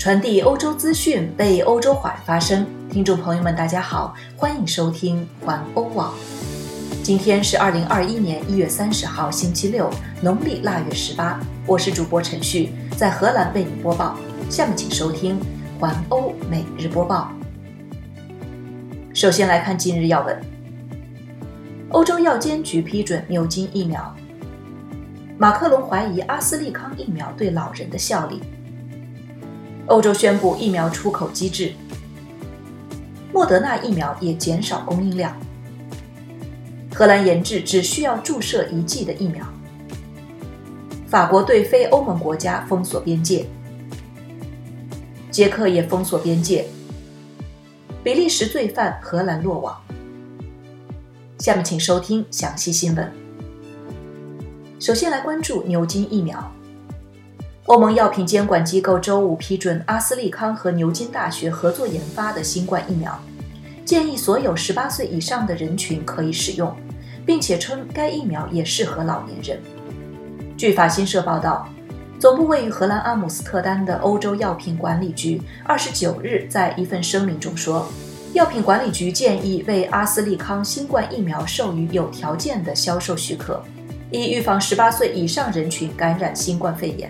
传递欧洲资讯，为欧洲华人发声。听众朋友们，大家好，欢迎收听环欧网。今天是二零二一年一月三十号，星期六，农历腊月十八。我是主播陈旭，在荷兰为您播报。下面请收听环欧每日播报。首先来看今日要闻：欧洲药监局批准牛津疫苗。马克龙怀疑阿斯利康疫苗对老人的效力。欧洲宣布疫苗出口机制，莫德纳疫苗也减少供应量。荷兰研制只需要注射一剂的疫苗。法国对非欧盟国家封锁边界，捷克也封锁边界。比利时罪犯荷兰落网。下面请收听详细新闻。首先来关注牛津疫苗。欧盟药品监管机构周五批准阿斯利康和牛津大学合作研发的新冠疫苗，建议所有18岁以上的人群可以使用，并且称该疫苗也适合老年人。据法新社报道，总部位于荷兰阿姆斯特丹的欧洲药品管理局29日在一份声明中说，药品管理局建议为阿斯利康新冠疫苗授予有条件的销售许可，以预防18岁以上人群感染新冠肺炎。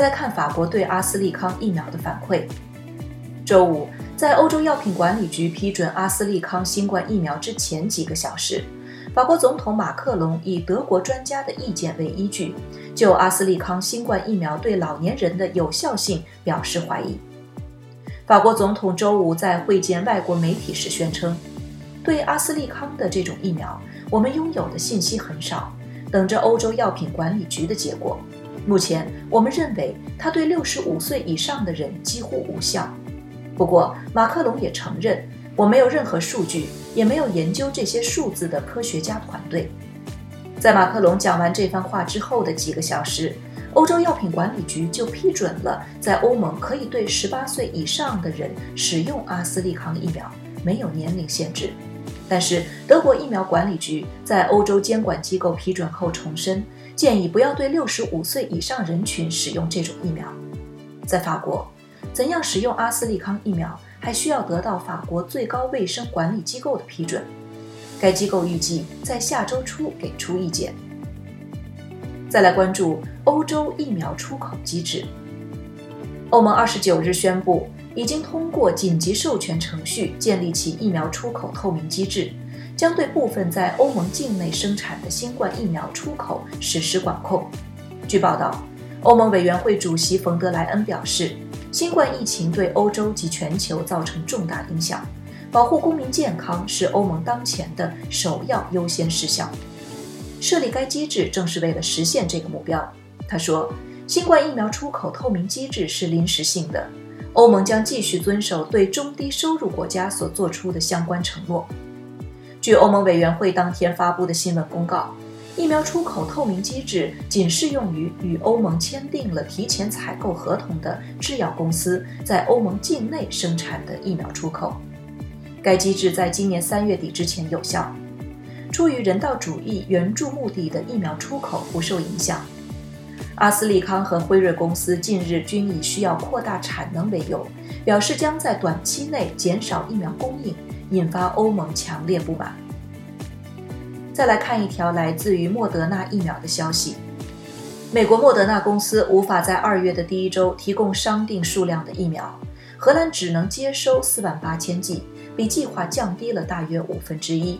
再来看法国对阿斯利康疫苗的反馈。周五，在欧洲药品管理局批准阿斯利康新冠疫苗之前几个小时，法国总统马克龙以德国专家的意见为依据，就阿斯利康新冠疫苗对老年人的有效性表示怀疑。法国总统周五在会见外国媒体时宣称：“对阿斯利康的这种疫苗，我们拥有的信息很少，等着欧洲药品管理局的结果。”目前，我们认为它对六十五岁以上的人几乎无效。不过，马克龙也承认，我没有任何数据，也没有研究这些数字的科学家团队。在马克龙讲完这番话之后的几个小时，欧洲药品管理局就批准了在欧盟可以对十八岁以上的人使用阿斯利康疫苗，没有年龄限制。但是，德国疫苗管理局在欧洲监管机构批准后重申。建议不要对六十五岁以上人群使用这种疫苗。在法国，怎样使用阿斯利康疫苗还需要得到法国最高卫生管理机构的批准。该机构预计在下周初给出意见。再来关注欧洲疫苗出口机制。欧盟二十九日宣布，已经通过紧急授权程序建立起疫苗出口透明机制。将对部分在欧盟境内生产的新冠疫苗出口实施管控。据报道，欧盟委员会主席冯德莱恩表示，新冠疫情对欧洲及全球造成重大影响，保护公民健康是欧盟当前的首要优先事项。设立该机制正是为了实现这个目标。他说，新冠疫苗出口透明机制是临时性的，欧盟将继续遵守对中低收入国家所做出的相关承诺。据欧盟委员会当天发布的新闻公告，疫苗出口透明机制仅适用于与欧盟签订了提前采购合同的制药公司在欧盟境内生产的疫苗出口。该机制在今年三月底之前有效。出于人道主义援助目的的疫苗出口不受影响。阿斯利康和辉瑞公司近日均以需要扩大产能为由，表示将在短期内减少疫苗供应。引发欧盟强烈不满。再来看一条来自于莫德纳疫苗的消息：美国莫德纳公司无法在二月的第一周提供商定数量的疫苗，荷兰只能接收四万八千剂，比计划降低了大约五分之一。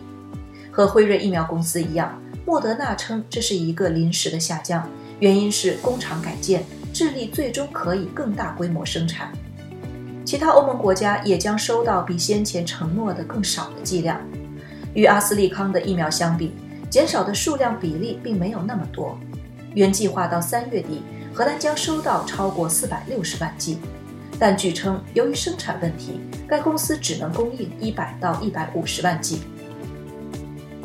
和辉瑞疫苗公司一样，莫德纳称这是一个临时的下降，原因是工厂改建，致力最终可以更大规模生产。其他欧盟国家也将收到比先前承诺的更少的剂量。与阿斯利康的疫苗相比，减少的数量比例并没有那么多。原计划到三月底，荷兰将收到超过四百六十万剂，但据称由于生产问题，该公司只能供应一百到一百五十万剂。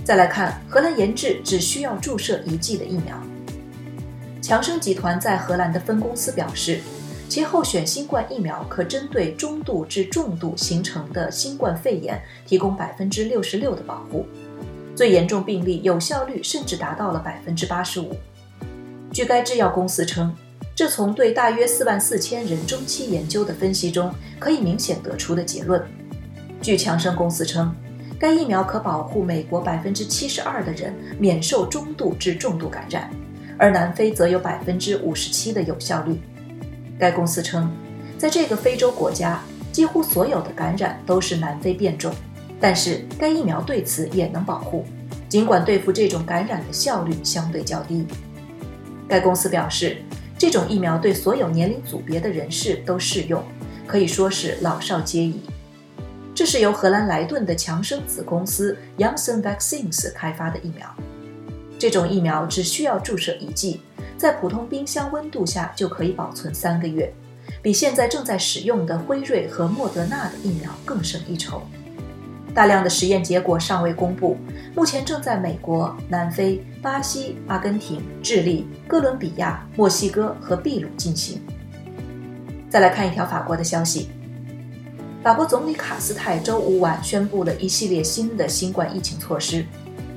再来看荷兰研制只需要注射一剂的疫苗。强生集团在荷兰的分公司表示。其候选新冠疫苗可针对中度至重度形成的新冠肺炎提供百分之六十六的保护，最严重病例有效率甚至达到了百分之八十五。据该制药公司称，这从对大约四万四千人中期研究的分析中可以明显得出的结论。据强生公司称，该疫苗可保护美国百分之七十二的人免受中度至重度感染，而南非则有百分之五十七的有效率。该公司称，在这个非洲国家，几乎所有的感染都是南非变种，但是该疫苗对此也能保护，尽管对付这种感染的效率相对较低。该公司表示，这种疫苗对所有年龄组别的人士都适用，可以说是老少皆宜。这是由荷兰莱顿的强生子公司 Janssen Vaccines 开发的疫苗。这种疫苗只需要注射一剂，在普通冰箱温度下就可以保存三个月，比现在正在使用的辉瑞和莫德纳的疫苗更胜一筹。大量的实验结果尚未公布，目前正在美国、南非、巴西、阿根廷、智利、哥伦比亚、墨西哥和秘鲁进行。再来看一条法国的消息。法国总理卡斯泰周五晚宣布了一系列新的新冠疫情措施，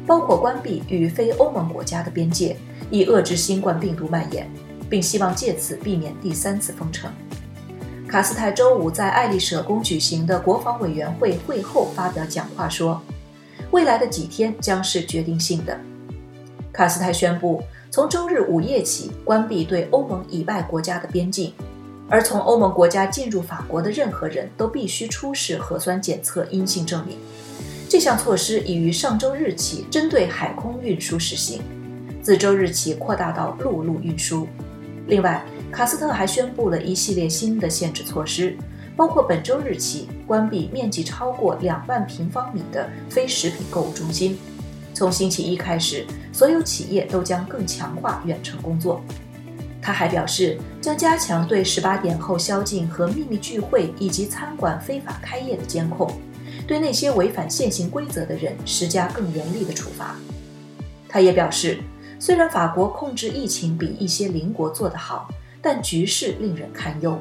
包括关闭与非欧盟国家的边界，以遏制新冠病毒蔓延，并希望借此避免第三次封城。卡斯泰周五在爱丽舍宫举行的国防委员会会后发表讲话说：“未来的几天将是决定性的。”卡斯泰宣布，从周日午夜起关闭对欧盟以外国家的边境。而从欧盟国家进入法国的任何人都必须出示核酸检测阴性证明。这项措施已于上周日起针对海空运输实行，自周日起扩大到陆路运输。另外，卡斯特还宣布了一系列新的限制措施，包括本周日起关闭面积超过两万平方米的非食品购物中心。从星期一开始，所有企业都将更强化远程工作。他还表示，将加强对十八点后宵禁和秘密聚会以及餐馆非法开业的监控，对那些违反现行规则的人施加更严厉的处罚。他也表示，虽然法国控制疫情比一些邻国做得好，但局势令人堪忧。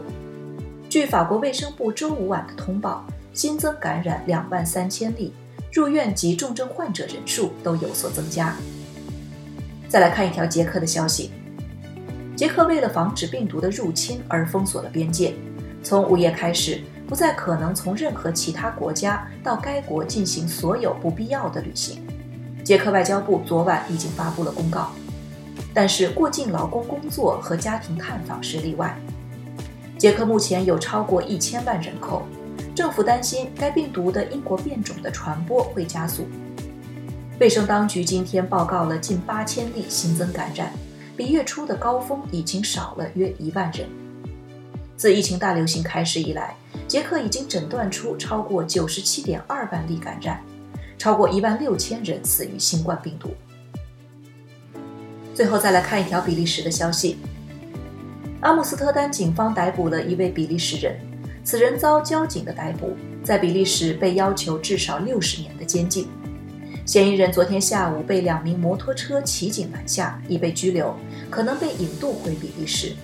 据法国卫生部周五晚的通报，新增感染两万三千例，入院及重症患者人数都有所增加。再来看一条捷克的消息。捷克为了防止病毒的入侵而封锁了边界，从午夜开始，不再可能从任何其他国家到该国进行所有不必要的旅行。捷克外交部昨晚已经发布了公告，但是过境劳工工作和家庭探访是例外。捷克目前有超过一千万人口，政府担心该病毒的英国变种的传播会加速。卫生当局今天报告了近八千例新增感染。比月初的高峰已经少了约一万人。自疫情大流行开始以来，捷克已经诊断出超过九十七点二万例感染，超过一万六千人死于新冠病毒。最后再来看一条比利时的消息：阿姆斯特丹警方逮捕了一位比利时人，此人遭交警的逮捕，在比利时被要求至少六十年的监禁。嫌疑人昨天下午被两名摩托车骑警拦下，已被拘留，可能被引渡回比利时。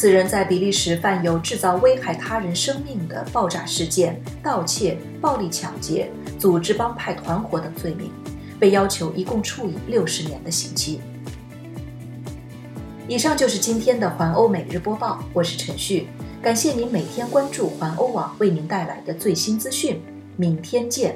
此人在比利时犯有制造危害他人生命的爆炸事件、盗窃、暴力抢劫、组织帮派团伙等罪名，被要求一共处以六十年的刑期。以上就是今天的环欧每日播报，我是陈旭，感谢您每天关注环欧网为您带来的最新资讯，明天见。